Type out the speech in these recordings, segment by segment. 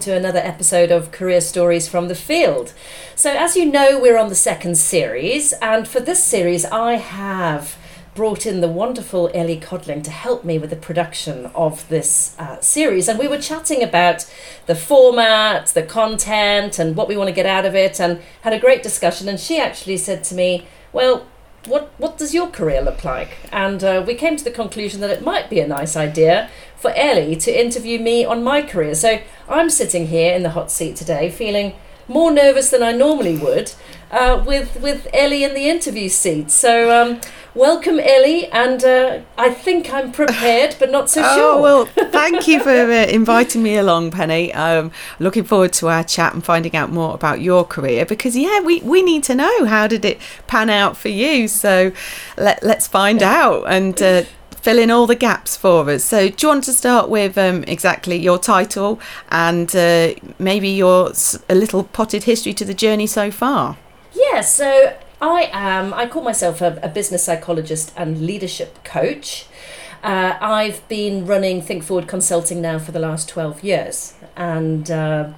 to another episode of Career Stories from the Field. So, as you know, we're on the second series, and for this series, I have brought in the wonderful Ellie Codling to help me with the production of this uh, series. And we were chatting about the format, the content, and what we want to get out of it, and had a great discussion. And she actually said to me, Well, what what does your career look like? And uh, we came to the conclusion that it might be a nice idea for Ellie to interview me on my career. So I'm sitting here in the hot seat today, feeling more nervous than I normally would, uh, with with Ellie in the interview seat. So um, welcome, Ellie, and uh, I think I'm prepared, but not so oh, sure. well, thank you for uh, inviting me along, Penny. Um, looking forward to our chat and finding out more about your career because yeah, we, we need to know how did it pan out for you. So let let's find out and. Fill in all the gaps for us. So, do you want to start with um, exactly your title and uh, maybe your a little potted history to the journey so far? Yeah, so I am, I call myself a, a business psychologist and leadership coach. Uh, I've been running Think Forward Consulting now for the last 12 years. And uh,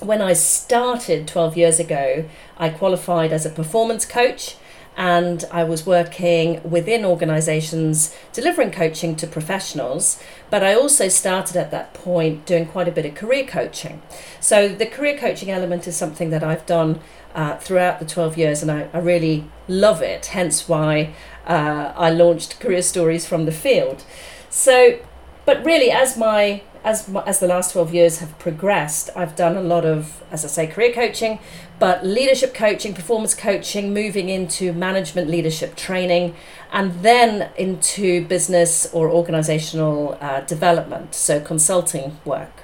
when I started 12 years ago, I qualified as a performance coach and I was working within organizations delivering coaching to professionals. But I also started at that point doing quite a bit of career coaching. So the career coaching element is something that I've done uh, throughout the 12 years, and I, I really love it, hence why uh, I launched Career Stories from the Field. So, but really, as my as as the last 12 years have progressed, I've done a lot of, as I say, career coaching, but leadership coaching, performance coaching, moving into management leadership training, and then into business or organizational uh, development, so consulting work.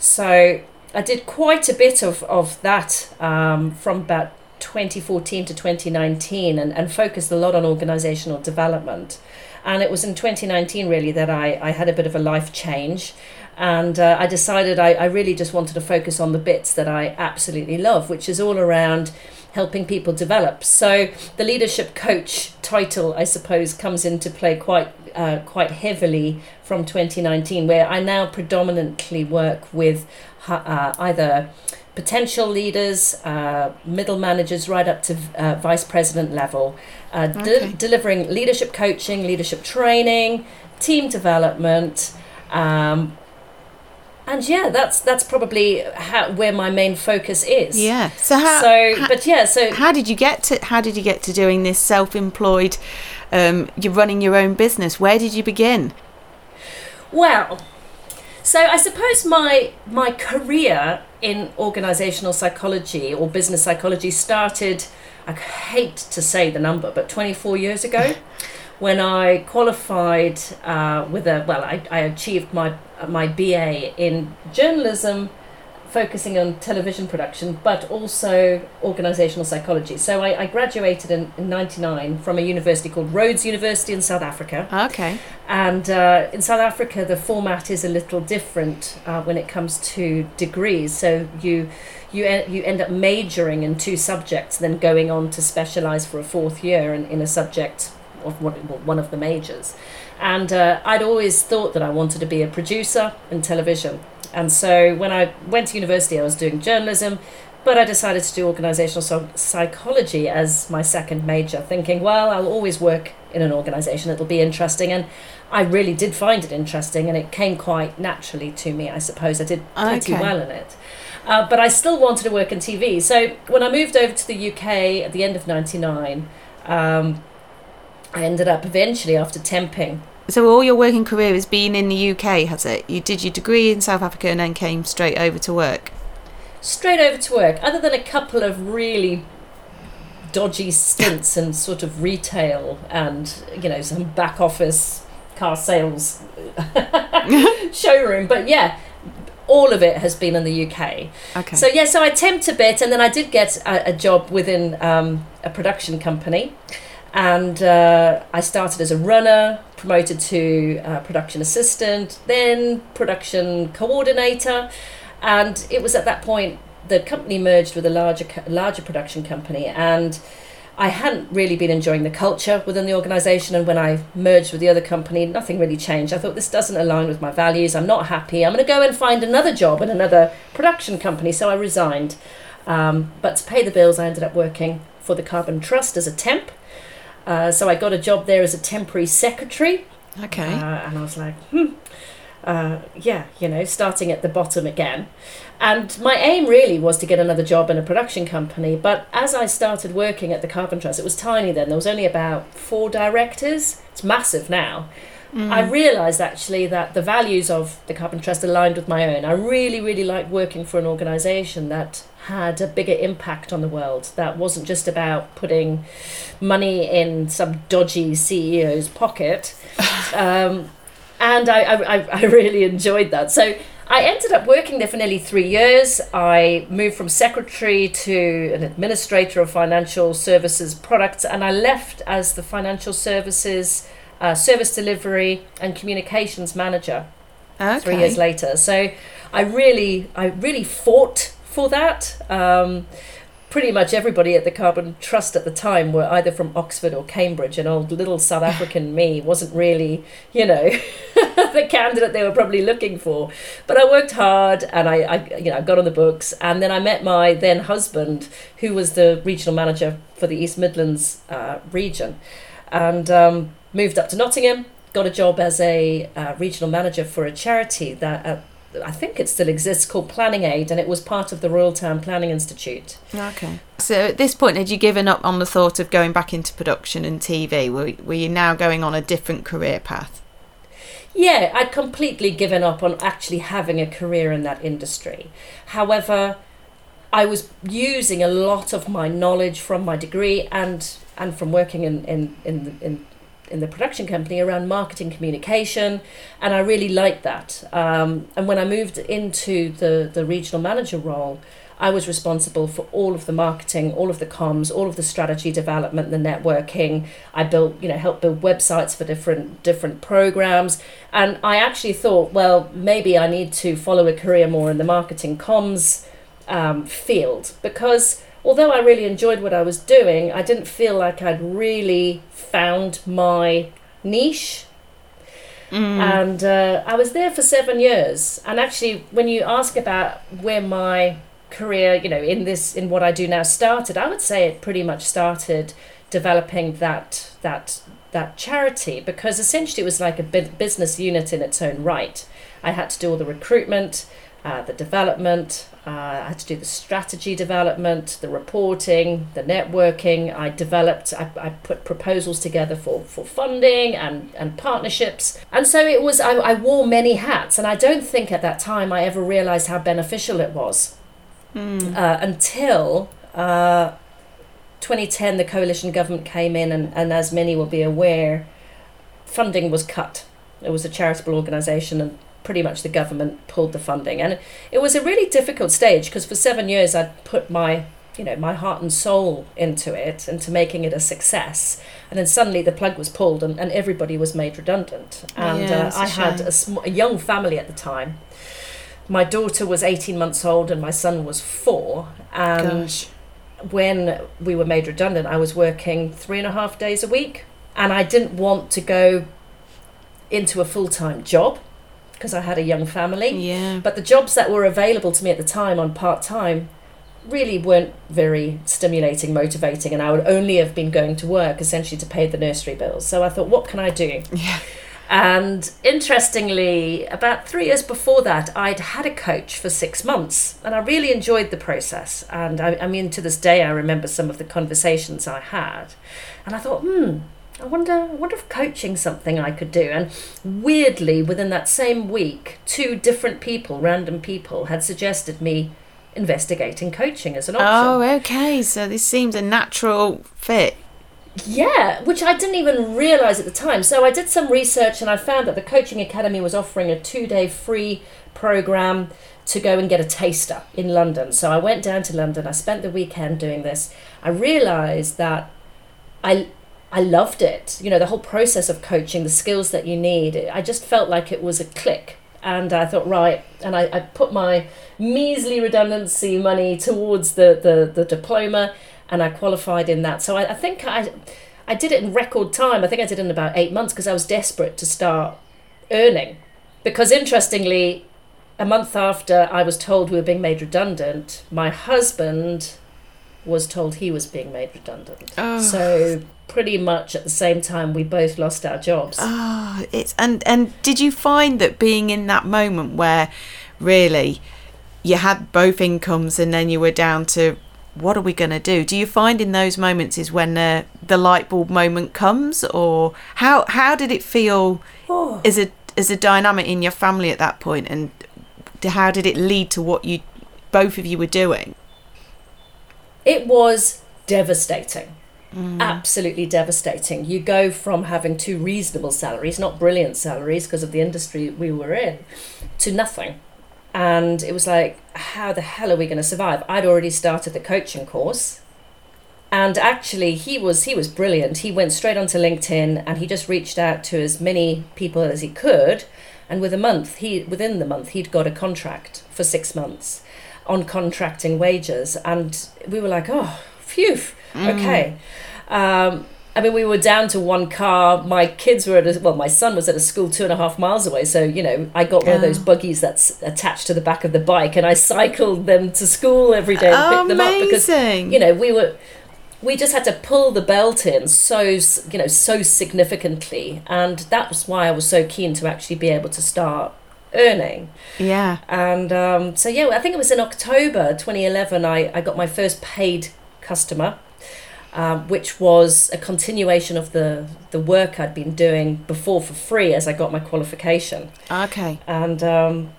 So I did quite a bit of, of that um, from about 2014 to 2019 and, and focused a lot on organizational development. And it was in 2019 really that I, I had a bit of a life change. And uh, I decided I, I really just wanted to focus on the bits that I absolutely love, which is all around helping people develop. So the leadership coach title, I suppose, comes into play quite uh, quite heavily from 2019, where I now predominantly work with uh, either potential leaders, uh, middle managers, right up to uh, vice president level, uh, de- delivering leadership coaching, leadership training, team development. Um, and yeah, that's that's probably how, where my main focus is. Yeah. So how? So, how, but yeah. So how did you get to how did you get to doing this self-employed? Um, you're running your own business. Where did you begin? Well, so I suppose my my career in organizational psychology or business psychology started I hate to say the number but 24 years ago when I qualified uh, with a well I, I achieved my my BA in journalism focusing on television production, but also organizational psychology. So I, I graduated in, in 99 from a university called Rhodes University in South Africa. Okay. And uh, in South Africa, the format is a little different uh, when it comes to degrees. So you you you end up majoring in two subjects, then going on to specialize for a fourth year in, in a subject of one, one of the majors. And uh, I'd always thought that I wanted to be a producer in television. And so when I went to university, I was doing journalism, but I decided to do organizational psychology as my second major, thinking, well, I'll always work in an organization, it'll be interesting. And I really did find it interesting, and it came quite naturally to me, I suppose. I did pretty okay. well in it. Uh, but I still wanted to work in TV. So when I moved over to the UK at the end of 99, um, I ended up eventually after temping so all your working career has been in the UK, has it? You did your degree in South Africa and then came straight over to work. Straight over to work, other than a couple of really dodgy stints and sort of retail and you know some back office car sales showroom. But yeah, all of it has been in the UK. Okay. So yeah, so I temped a bit, and then I did get a, a job within um, a production company, and uh, I started as a runner, promoted to uh, production assistant, then production coordinator, and it was at that point the company merged with a larger larger production company, and I hadn't really been enjoying the culture within the organisation, and when I merged with the other company, nothing really changed. I thought this doesn't align with my values. I'm not happy. I'm going to go and find another job in another production company. So I resigned. Um, but to pay the bills, I ended up working for the Carbon Trust as a temp. Uh, so I got a job there as a temporary secretary. Okay. Uh, and I was like, hmm, uh, yeah, you know, starting at the bottom again. And my aim really was to get another job in a production company. But as I started working at the Carbon Trust, it was tiny then. There was only about four directors. It's massive now. Mm. I realised actually that the values of the Carbon Trust aligned with my own. I really, really liked working for an organisation that had a bigger impact on the world. That wasn't just about putting money in some dodgy CEO's pocket. Um, and I, I, I really enjoyed that. So I ended up working there for nearly three years. I moved from secretary to an administrator of financial services products, and I left as the financial services uh, service delivery and communications manager. Okay. Three years later, so I really, I really fought for that. Um, pretty much everybody at the Carbon Trust at the time were either from Oxford or Cambridge, and old little South African me wasn't really, you know, the candidate they were probably looking for. But I worked hard, and I, I, you know, got on the books, and then I met my then husband, who was the regional manager for the East Midlands uh, region, and um, moved up to Nottingham. Got a job as a uh, regional manager for a charity that uh, I think it still exists called Planning Aid, and it was part of the Royal Town Planning Institute. Okay. So at this point, had you given up on the thought of going back into production and TV? Were, were you now going on a different career path? Yeah, I'd completely given up on actually having a career in that industry. However, I was using a lot of my knowledge from my degree and and from working in in in, in in the production company around marketing communication, and I really liked that. Um, and when I moved into the the regional manager role, I was responsible for all of the marketing, all of the comms, all of the strategy development, the networking. I built, you know, helped build websites for different different programs, and I actually thought, well, maybe I need to follow a career more in the marketing comms um, field because although I really enjoyed what I was doing, I didn't feel like I'd really found my niche. Mm. And uh, I was there for seven years. And actually, when you ask about where my career, you know, in this, in what I do now started, I would say it pretty much started developing that that that charity because essentially it was like a business unit in its own right. I had to do all the recruitment, uh, the development. Uh, I had to do the strategy development, the reporting, the networking. I developed, I, I put proposals together for, for funding and, and partnerships. And so it was, I, I wore many hats. And I don't think at that time I ever realized how beneficial it was mm. uh, until uh, 2010, the coalition government came in, and, and as many will be aware, funding was cut. It was a charitable organisation, and pretty much the government pulled the funding. And it was a really difficult stage because for seven years I'd put my you know my heart and soul into it into making it a success. And then suddenly the plug was pulled and, and everybody was made redundant. And yeah, uh, i had a, sm- a young family at the time. My daughter was 18 months old and my son was four. And Gosh. when we were made redundant i was working three and a half days a week. And i didn't want to go into a full-time job because I had a young family. Yeah. But the jobs that were available to me at the time on part time really weren't very stimulating, motivating, and I would only have been going to work essentially to pay the nursery bills. So I thought, what can I do? Yeah. And interestingly, about three years before that, I'd had a coach for six months, and I really enjoyed the process. And I, I mean, to this day, I remember some of the conversations I had. And I thought, hmm, I wonder, I wonder if coaching something I could do. And weirdly, within that same week, two different people, random people, had suggested me investigating coaching as an option. Oh, okay. So this seems a natural fit. Yeah, which I didn't even realize at the time. So I did some research and I found that the Coaching Academy was offering a two day free program to go and get a taster in London. So I went down to London. I spent the weekend doing this. I realized that I I loved it. You know, the whole process of coaching, the skills that you need. I just felt like it was a click. And I thought, right, and I, I put my measly redundancy money towards the, the, the diploma. and I qualified in that. So I, I think I, I did it in record time. I think I did it in about eight months because I was desperate to start earning. Because interestingly, a month after I was told we were being made redundant, my husband was told he was being made redundant. Oh. So pretty much at the same time we both lost our jobs. Oh, it's and and did you find that being in that moment where really you had both incomes and then you were down to what are we going to do? Do you find in those moments is when the the light bulb moment comes, or how how did it feel Oh. as a as a dynamic in your family at that point, and how did it lead to what you both of you were doing? It was devastating. Mm. Absolutely devastating. You go from having two reasonable salaries, not brilliant salaries because of the industry we were in, to nothing. And it was like, how the hell are we going to survive? I'd already started the coaching course. And actually he was he was brilliant. He went straight onto LinkedIn and he just reached out to as many people as he could. And with a month, he within the month he'd got a contract for six months on contracting wages. And we were like, oh, phew, okay. Um, I mean, we were down to one car. My kids were at a, well, my son was at a school two and a half miles away. So, you know, I got one of those buggies that's attached to the back of the bike and I cycled them to school every day and Oh, picked them up because, you know, we were, we just had to pull the belt in so, you know, so significantly. And that was why I was so keen to actually be able to start earning. Yeah. And um, so, yeah, I think it was in October 2011, I, I got my first paid customer, um, which was a continuation of the, the work I'd been doing before for free as I got my qualification. Okay. And um,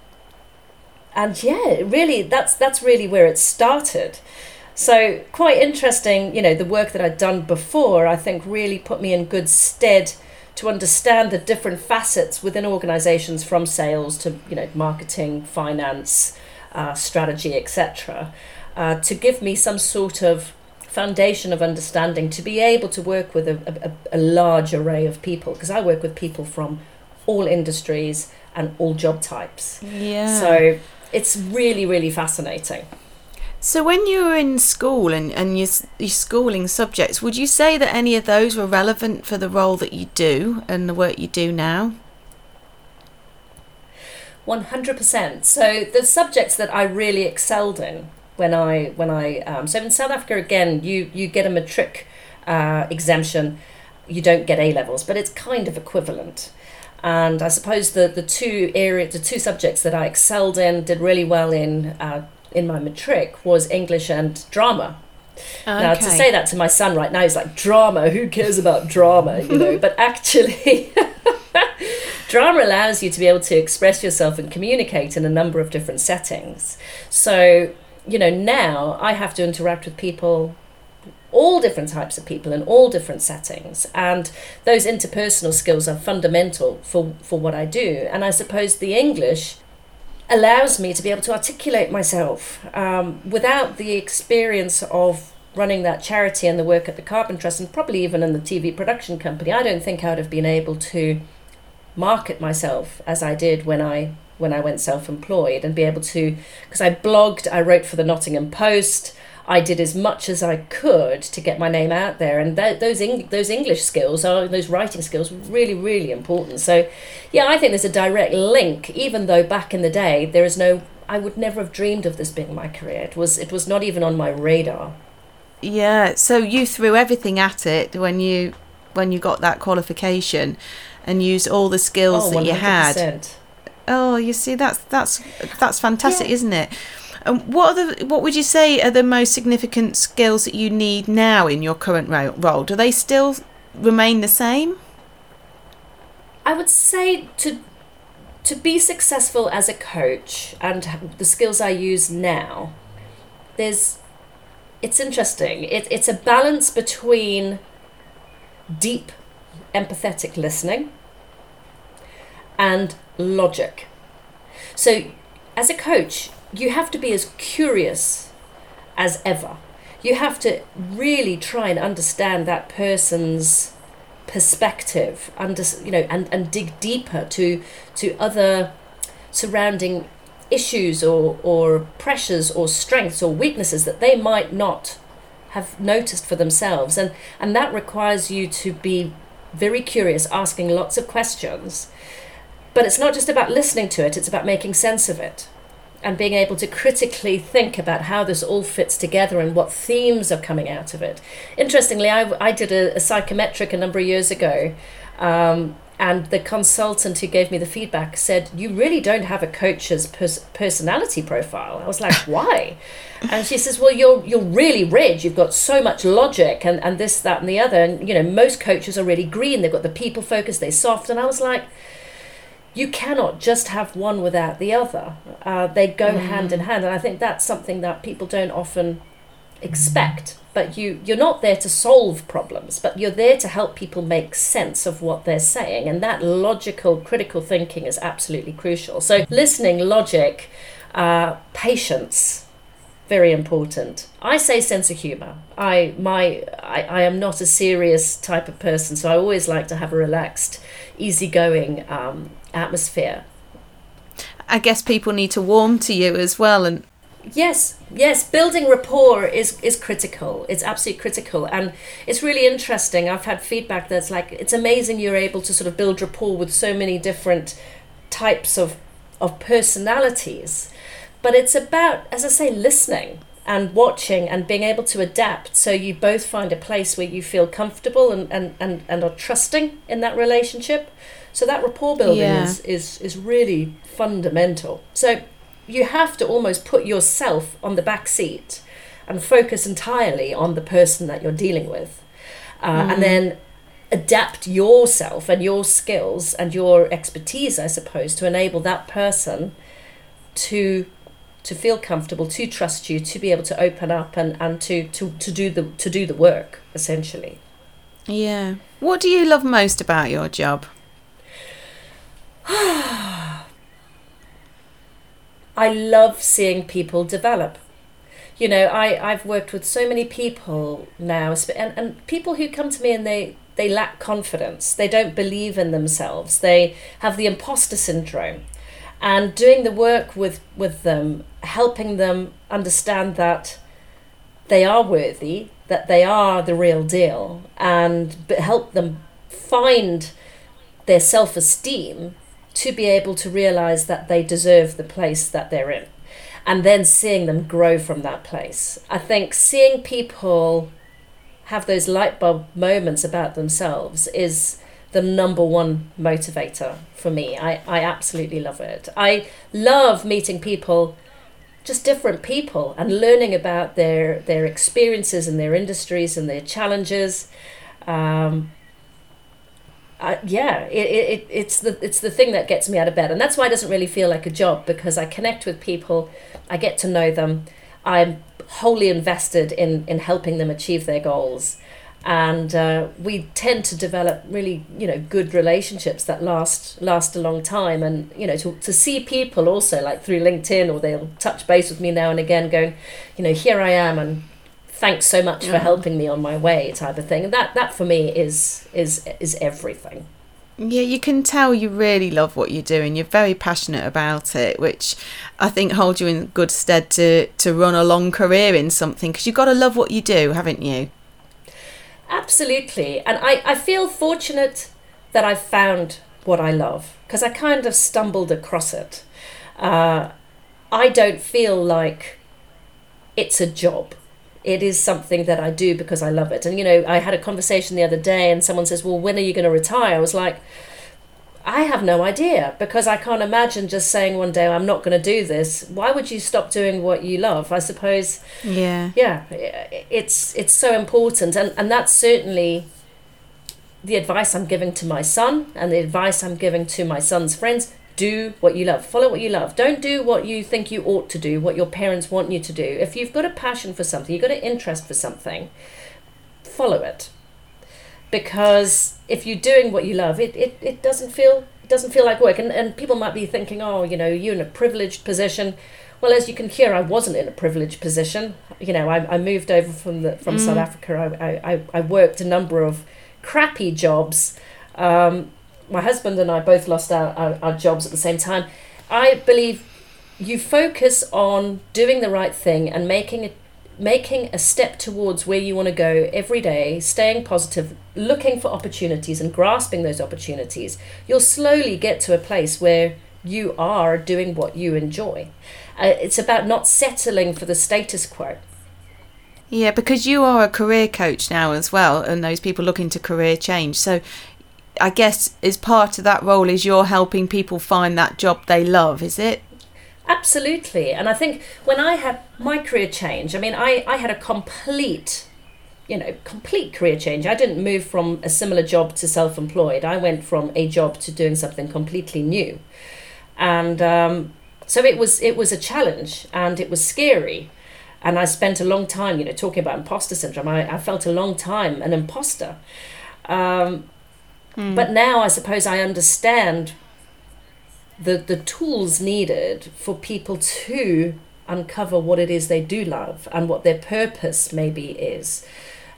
and yeah, really, that's that's really where it started. So quite interesting, you know, the work that I'd done before, I think really put me in good stead to understand the different facets within organizations from sales to, you know, marketing, finance, uh, strategy, etc. Uh, to give me some sort of foundation of understanding to be able to work with a, a, a large array of people because I work with people from all industries and all job types. Yeah. So it's really, really fascinating. So when you were in school and, and your, your schooling subjects, would you say that any of those were relevant for the role that you do and the work you do now? 100%. So the subjects that I really excelled in when I when I um, so in South Africa again you you get a matric uh, exemption, you don't get A levels, but it's kind of equivalent. And I suppose the the two area the two subjects that I excelled in, did really well in uh, in my matric was English and drama. Now to say that to my son right now, he's like drama. Who cares about drama? You know, but actually, drama allows you to be able to express yourself and communicate in a number of different settings. So you know now I have to interact with people, all different types of people in all different settings, and those interpersonal skills are fundamental for for what I do. And I suppose the English allows me to be able to articulate myself um, without the experience of running that charity and the work at the Carbon Trust and probably even in the TV production company. I don't think I would have been able to market myself as I did when I when I went self-employed and be able to because I blogged, I wrote for the Nottingham Post. I did as much as I could to get my name out there, and th- those Eng- those English skills are those writing skills really really important. So, yeah, I think there's a direct link. Even though back in the day there is no, I would never have dreamed of this being my career. It was it was not even on my radar. Yeah. So you threw everything at it when you when you got that qualification, and used all the skills oh, that you had. 100%. Oh, you see, that's that's that's fantastic, Yeah. isn't it? And what are the what would you say are the most significant skills that you need now in your current role? Do they still remain the same? I would say to to be successful as a coach and the skills I use now, there's it's interesting. It, it's a balance between deep empathetic listening and logic. So as a coach, you have to be as curious as ever. You have to really try and understand that person's perspective under you know and and dig deeper to to other surrounding issues or or pressures or strengths or weaknesses that they might not have noticed for themselves and and that requires you to be very curious asking lots of questions but it's not just about listening to it it's about making sense of it and being able to critically think about how this all fits together and what themes are coming out of it. Interestingly, I, I did a, a psychometric a number of years ago, um, and the consultant who gave me the feedback said, You really don't have a coach's pers- personality profile. I was like, Why? and she says, Well, you're, you're really rich. You've got so much logic and, and this, that, and the other. And, you know, most coaches are really green. They've got the people focus, they're soft. And I was like, you cannot just have one without the other. Uh, they go mm. hand in hand, and I think that's something that people don't often expect. But you you're not there to solve problems, but you're there to help people make sense of what they're saying, and that logical, critical thinking is absolutely crucial. So listening, logic, uh, patience, very important. I say sense of humor. I my I, I am not a serious type of person, so I always like to have a relaxed, easygoing um, atmosphere. I guess people need to warm to you as well and Yes, yes, building rapport is is critical. It's absolutely critical and it's really interesting. I've had feedback that's like it's amazing you're able to sort of build rapport with so many different types of of personalities. But it's about as I say listening and watching and being able to adapt so you both find a place where you feel comfortable and, and, and, and are trusting in that relationship so that rapport building yeah. is, is, is really fundamental. So you have to almost put yourself on the back seat and focus entirely on the person that you're dealing with. Uh, mm. And then adapt yourself and your skills and your expertise, I suppose, to enable that person to to feel comfortable, to trust you, to be able to open up and, and to, to, to do the to do the work, essentially. Yeah. What do you love most about your job? I love seeing people develop. You know, I, I've worked with so many people now, and, and people who come to me and they, they lack confidence. They don't believe in themselves. They have the imposter syndrome. And doing the work with, with them, helping them understand that they are worthy, that they are the real deal, and help them find their self esteem to be able to realize that they deserve the place that they're in and then seeing them grow from that place. I think seeing people have those light bulb moments about themselves is the number one motivator for me. I, I absolutely love it. I love meeting people, just different people, and learning about their, their experiences and their industries and their challenges. Um, yeah, it, it, it's the it's the thing that gets me out of bed, and that's why it doesn't really feel like a job because I connect with people, I get to know them, I'm wholly invested in in helping them achieve their goals, and uh, we tend to develop really you know good relationships that last last a long time, and you know to to see people also like through LinkedIn or they'll touch base with me now and again, going, you know, here I am, and thanks so much for helping me on my way type of thing and that that for me is is is everything yeah, you can tell you really love what you're doing. You're very passionate about it, which I think holds you in good stead to to run a long career in something because you've got to love what you do, haven't you? Absolutely. And I, I feel fortunate that I've found what I love because I kind of stumbled across it. Uh, I don't feel like it's a job it is something that I do because I love it. And you know, I had a conversation the other day, and someone says, "Well, when are you going to retire?" I was like. I have no idea because I can't imagine just saying one day I'm not going to do this. Why would you stop doing what you love? I suppose. Yeah. Yeah, it's it's so important, and and that's certainly the advice I'm giving to my son, and the advice I'm giving to my son's friends do what you love. Follow what you love. Don't do what you think you ought to do what your parents want you to do. If you've got a passion for something you've got an interest for something follow it. Because if you're doing what you love it, it, it doesn't feel it doesn't feel like work. And, and people might be thinking oh you know you're in a privileged position. Well as you can hear i wasn't in a privileged position. You know i, I moved over from the from mm. south africa I, I, I worked a number of crappy jobs um, my husband and I both lost our, our, our jobs at the same time. I believe you focus on doing the right thing and making it making a step towards where you want to go every day, staying positive, looking for opportunities and grasping those opportunities, you'll slowly get to a place where you are doing what you enjoy. Uh, it's about not settling for the status quo. Yeah, because you are a career coach now as well, and those people looking to career change. So I guess is part of that role is you're helping people find that job they love, is it? Absolutely. And I think when I had my career change, I mean, I, I had a complete, you know, complete career change. I didn't move from a similar job to self employed. I went from a job to doing something completely new. And um, so it was it was a challenge and it was scary and I spent a long time, you know, talking about imposter syndrome. I, I felt a long time an imposter. Um, mm. But now I suppose I understand the, the tools needed for people to uncover what it is they do love and what their purpose maybe is.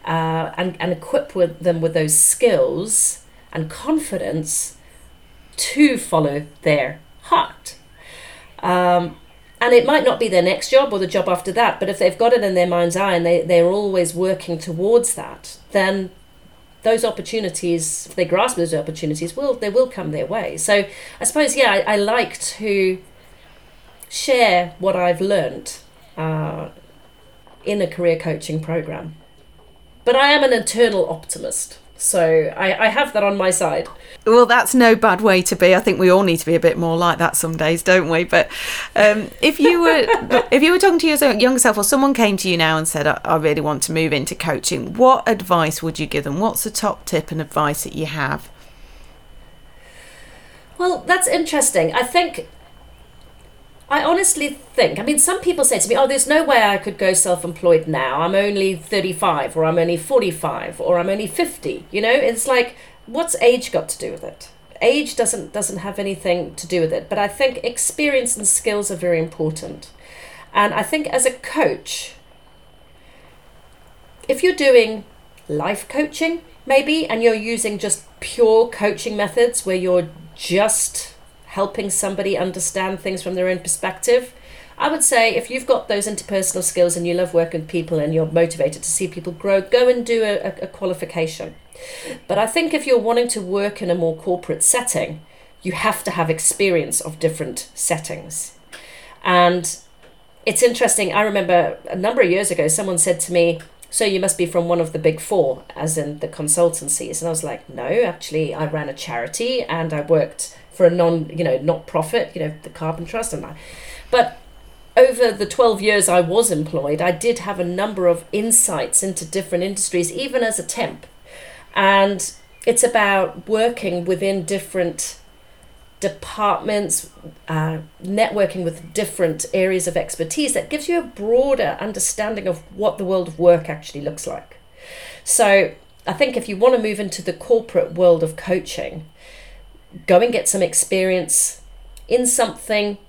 Uh, and, and equip with them with those skills and confidence to follow their heart. Um, and it might not be their next job or the job after that but if they've got it in their mind's eye and they, they're always working towards that then those opportunities if they grasp those opportunities will they will come their way. So i suppose yeah i, I like to share what i've learned uh, in a career coaching program. But i am an eternal optimist so I, I have that on my side. Well, that's no bad way to be. I think we all need to be a bit more like that some days, don't we? But um, if you were if you were talking to your younger self, or someone came to you now and said, I, "I really want to move into coaching," what advice would you give them? What's the top tip and advice that you have? Well, that's interesting. I think I honestly think, I mean, some people say to me, oh, there's no way I could go self employed now. I'm only 35, or I'm only 45, or I'm only 50. You know, it's like, what's age got to do with it? Age doesn't doesn't have anything to do with it, but I think experience and skills are very important. And I think as a coach, if you're doing life coaching, maybe, and you're using just pure coaching methods where you're just helping somebody understand things from their own perspective. I would say if you've got those interpersonal skills and you love working with people and you're motivated to see people grow, go and do a, a qualification. But I think if you're wanting to work in a more corporate setting, you have to have experience of different settings. And it's interesting, I remember a number of years ago, someone said to me, So you must be from one of the big four, as in the consultancies. And I was like, No, actually, I ran a charity and I worked for a non, you know, not profit, you know, the Carbon Trust and that. But over the 12 years I was employed, I did have a number of insights into different industries, even as a temp. And it's about working within different departments, uh, networking with different areas of expertise that gives you a broader understanding of what the world of work actually looks like. So I think if you want to move into the corporate world of coaching, go and get some experience in something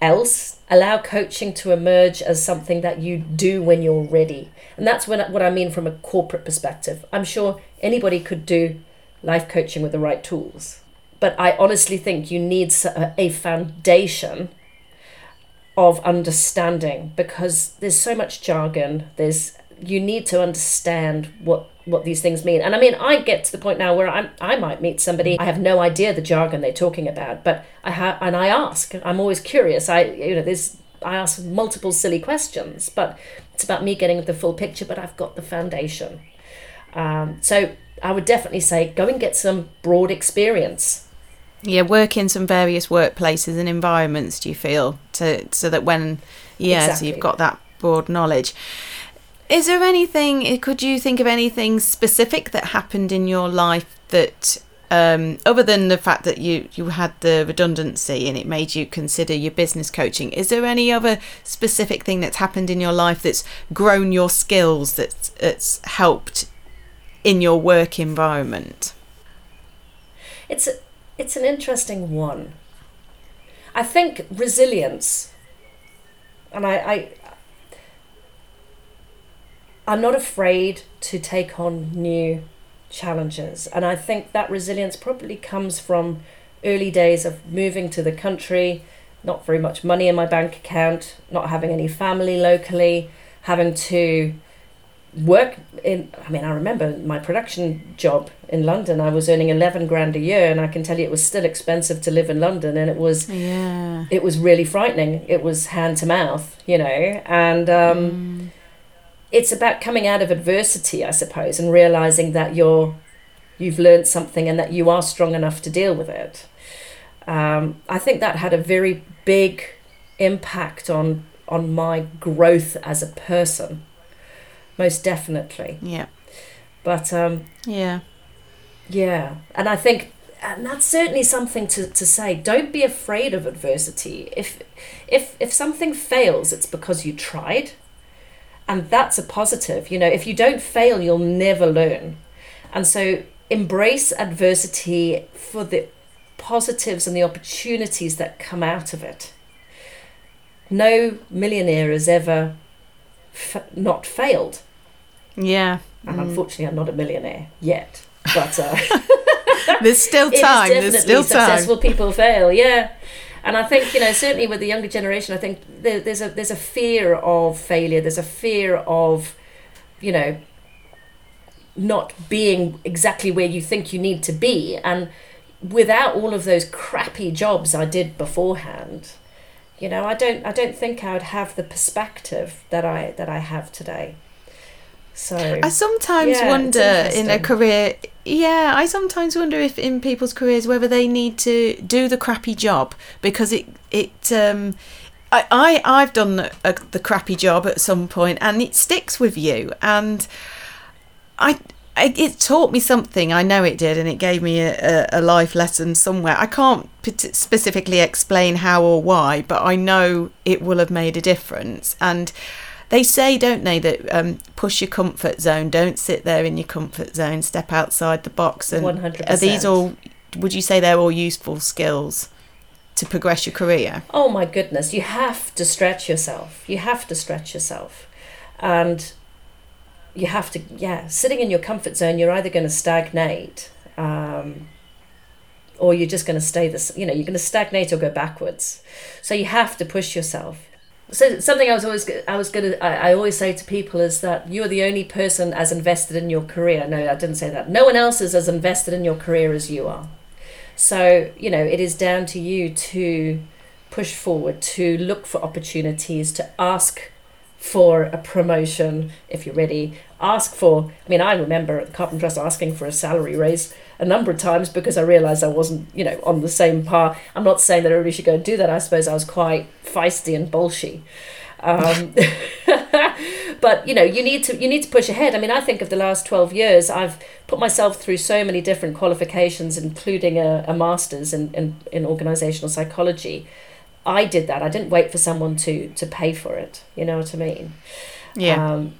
else. Allow coaching to emerge as something that you do when you're ready. And that's when, what i mean from a corporate perspective. I'm sure anybody could do life coaching with the right tools but i honestly think you need a foundation of understanding because there's so much jargon there's you need to understand what what these things mean. And I mean, I get to the point now where I I might meet somebody I have no idea the jargon they're talking about, but I have and I ask. I'm always curious. I you know there's I ask multiple silly questions, but it's about me getting the full picture. But I've got the foundation. Um, so I would definitely say go and get some broad experience. Yeah, work in some various workplaces and environments. Do you feel to so that when yeah, exactly. so you've got that broad knowledge. Is there anything, could you think of anything specific that happened in your life that, um, other than the fact that you, you had the redundancy and it made you consider your business coaching, is there any other specific thing that's happened in your life that's grown your skills, that's, that's helped in your work environment? It's, it's an interesting one. I think resilience, and I, I, I'm not afraid to take on new challenges. And I think that resilience probably comes from early days of moving to the country, not very much money in my bank account, not having any family locally, having to work in i mean i remember my production job in london i was earning 11 grand a year and i can tell you it was still expensive to live in london and it was yeah. it was really frightening. It was hand to mouth you know and um, Mm. it's about coming out of adversity i suppose and realizing that you're you've learned something and that you are strong enough to deal with it. Um, i think that had a very big impact on on my growth as a person most definitely yeah but um, yeah yeah, and I think, and that's certainly something to, to say. Don't be afraid of adversity. If if if something fails, it's because you tried, and that's a positive. You know, if you don't fail, you'll never learn, and so embrace adversity for the positives and the opportunities that come out of it. No millionaire has ever f- not failed, yeah and Mm. unfortunately, I'm not a millionaire yet. But uh, there's still time there's still time successful people fail yeah and i think you know certainly with the younger generation i think there, there's a there's a fear of failure there's a fear of you know not being exactly where you think you need to be and without all of those crappy jobs i did beforehand you know i don't i don't think i would have the perspective that i that i have today so I sometimes Yeah, wonder in a career, yeah, I sometimes wonder if in people's careers whether they need to do the crappy job because it it um I, I I've done the, uh, the crappy job at some point and it sticks with you. And I, I it taught me something. I know it did and it gave me a, a, a life lesson somewhere. I can't specifically explain how or why but I know it will have made a difference. And they say, don't they, that um, push your comfort zone. Don't sit there in your comfort zone. Step outside the box. And 100%. are these all? Would you say they're all useful skills to progress your career? Oh my goodness, you have to stretch yourself. You have to stretch yourself. And you have to, yeah, sitting in your comfort zone, you're either going to stagnate um, or you're just going to stay this, you know, you're going to stagnate or go backwards. So you have to push yourself. So something I was always I was gonna I, I always say to people is that you are the only person as invested in your career. No, I didn't say that. No one else is as invested in your career as you are. So you know it is down to you to push forward, to look for opportunities, to ask for a promotion if you're ready. Ask for. I mean, I remember at the Carbon Trust asking for a salary raise a number of times because I realised I wasn't, you know, on the same par. I'm not saying that everybody should go and do that. I suppose I was quite feisty and bolshy. Um, but you know, you need to you need to push ahead. I mean, I think of the last twelve years, I've put myself through so many different qualifications, including a, a master's in, in in organisational psychology. I did that. I didn't wait for someone to to pay for it. You know what I mean? Yeah. Um,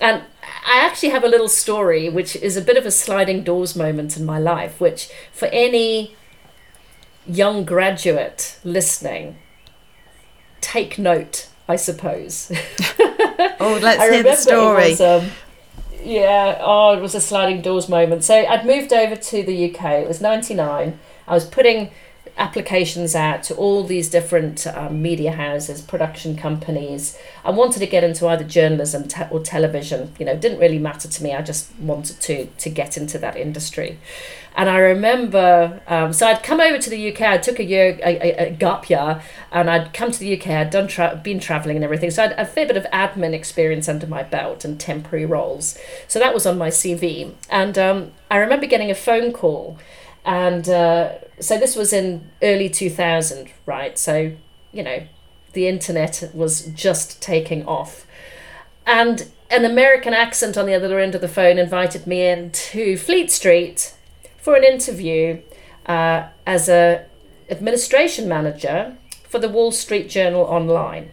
and I actually have a little story, which is a bit of a sliding doors moment in my life, which for any young graduate listening, take note, I suppose. oh, let's hear the story. Was, um, yeah, oh, it was a sliding doors moment. So I'd moved over to the UK. It was 99. I was putting applications out to all these different um, media houses, production companies. I wanted to get into either journalism te- or television. You know, it didn't really matter to me. I just wanted to to get into that industry. And I remember, um, so I'd come over to the UK. I took a year, a, a, a gap year, and I'd come to the UK. I'd done tra- been traveling and everything, so I had a fair bit of admin experience under my belt and temporary roles. So that was on my CV. And um, I remember getting a phone call, and uh, so this was in early two thousand, right? So you know, the internet was just taking off, and an American accent on the other end of the phone invited me in to Fleet Street for an interview uh, as a administration manager for the Wall Street Journal Online.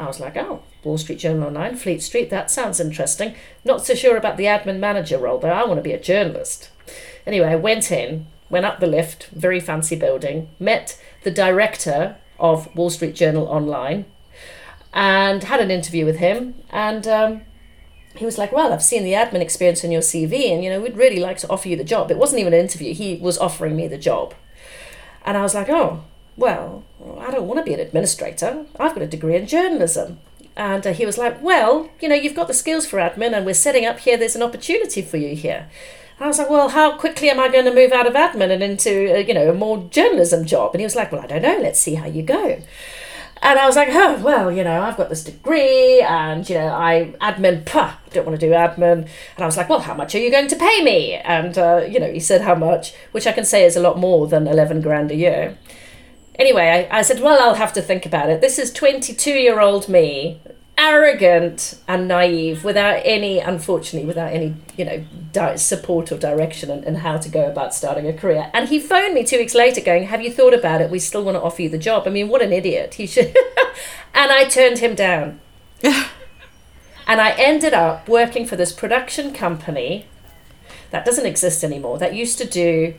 I was like, oh, Wall Street Journal Online, Fleet Street, that sounds interesting. Not so sure about the admin manager role, though. I want to be a journalist. Anyway, I went in, went up the lift, very fancy building, met the director of Wall Street Journal Online, and had an interview with him. And um, he was like, Well, I've seen the admin experience in your CV, and you know, we'd really like to offer you the job. It wasn't even an interview, he was offering me the job. And I was like, Oh, well, I don't want to be an administrator. I've got a degree in journalism. And uh, he was like, Well, you know, you've got the skills for admin and we're setting up here, there's an opportunity for you here. I was like, Well, how quickly am I going to move out of admin and into, uh, you know, a more journalism job? And he was like, Well, I don't know, let's see how you go. And I was like, oh, well, you know, I've got this degree and, you know, I admin, pah, don't want to do admin. And I was like, well, how much are you going to pay me? And, uh, you know, he said how much, which I can say is a lot more than 11 grand a year. Anyway, I, I said, well, I'll have to think about it. This is 22 year old me, arrogant and naive, without any, unfortunately, without any, you know, di- support or direction and, and how to go about starting a career. And he phoned me two weeks later going, have you thought about it? We still want to offer you the job. I mean, what an idiot. He should. and I turned him down. and I ended up working for this production company that doesn't exist anymore, that used to do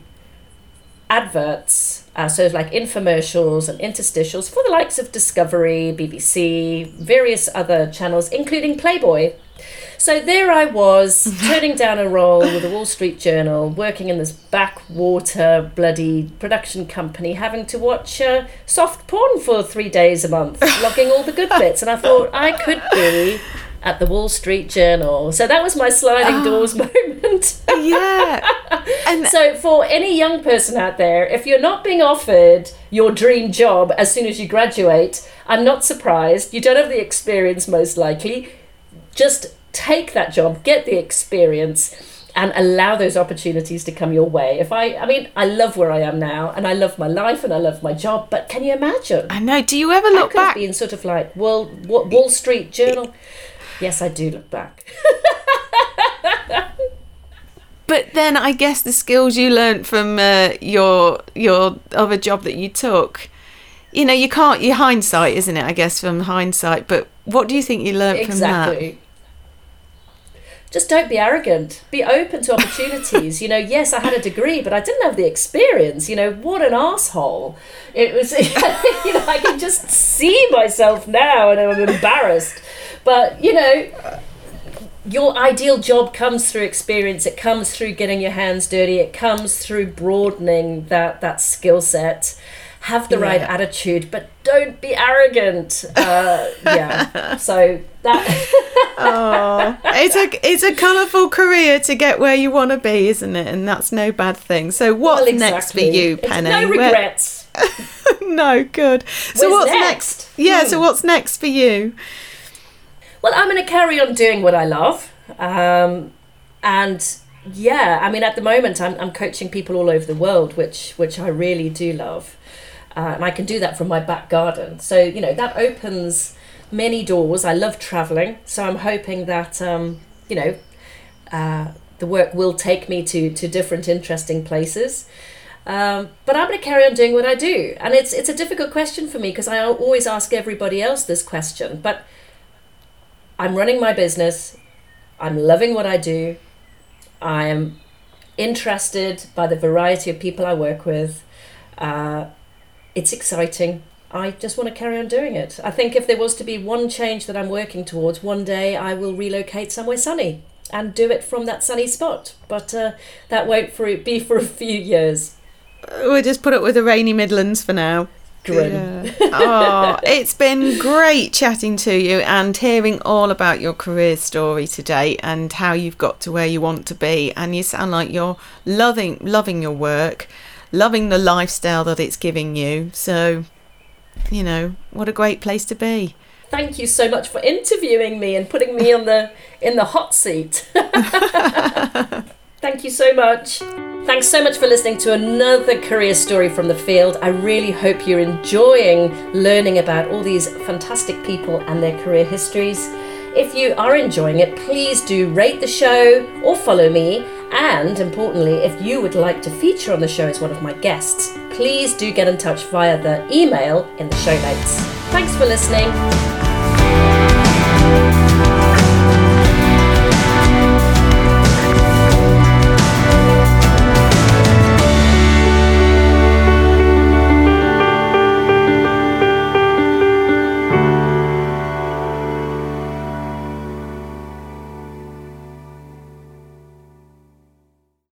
adverts, uh, so like infomercials and interstitials for the likes of Discovery, BBC, various other channels, including Playboy. So there I was, turning down a role with the Wall Street Journal, working in this backwater bloody production company, having to watch uh, soft porn for three days a month, logging all the good bits. And I thought I could be at the Wall Street Journal. So that was my sliding oh, doors moment. yeah. And so for any young person out there, if you're not being offered your dream job as soon as you graduate, I'm not surprised. You don't have the experience most likely. Just take that job, get the experience and allow those opportunities to come your way. If I, I mean, I love where I am now, and I love my life, and I love my job. But can you imagine? I know. Do you ever look I back? Being sort of like Wall, Wall Street Journal. Yes, I do look back. but then I guess the skills you learnt from uh, your your other job that you took, you know, you can't. Your hindsight, isn't it? I guess from hindsight. But what do you think you learnt exactly. from that? Just don't be arrogant. Be open to opportunities. you know, yes, I had a degree, but I didn't have the experience. You know, what an asshole! It was. you know, I can just see myself now, and I'm embarrassed but, you know, your ideal job comes through experience, it comes through getting your hands dirty, it comes through broadening that, that skill set. Have the yeah. right attitude, but don't be arrogant. Uh, yeah. So that. oh, it's a it's a colourful career to get where you want to be, isn't it? And that's no bad thing. So what's well, exactly. next for you, Penny? It's no regrets. no, good. So Where's what's next? next? Yeah. Hmm. So what's next for you? Well, I'm going to carry on doing what I love. Um, and yeah, I mean, at the moment, I'm, I'm coaching people all over the world, which, which I really do love. Uh, and I can do that from my back garden. So, you know, that opens many doors. I love traveling. So I'm hoping that, um, you know, uh, the work will take me to, to different interesting places. Um, but I'm going to carry on doing what I do. And it's, it's a difficult question for me because I always ask everybody else this question. But I'm running my business. I'm loving what I do. I am interested by the variety of people I work with. Uh, it's exciting. I just want to carry on doing it. I think if there was to be one change that I'm working towards, one day I will relocate somewhere sunny and do it from that sunny spot. But uh, that won't for, be for a few years. We'll just put it with the rainy Midlands for now grim. Yeah. oh, it's been great chatting to you and hearing all about your career story today and how you've got to where you want to be. And you sound like you're loving loving your work, loving the lifestyle that it's giving you. So, you know, what a great place to be. Thank you so much for interviewing me and putting me on the in the hot seat. Thank you so much. Thanks so much for listening to another career story from the field. I really hope you're enjoying learning about all these fantastic people and their career histories. If you are enjoying it, please do rate the show or follow me. And importantly, if you would like to feature on the show as one of my guests, please do get in touch via the email in the show notes. Thanks for listening.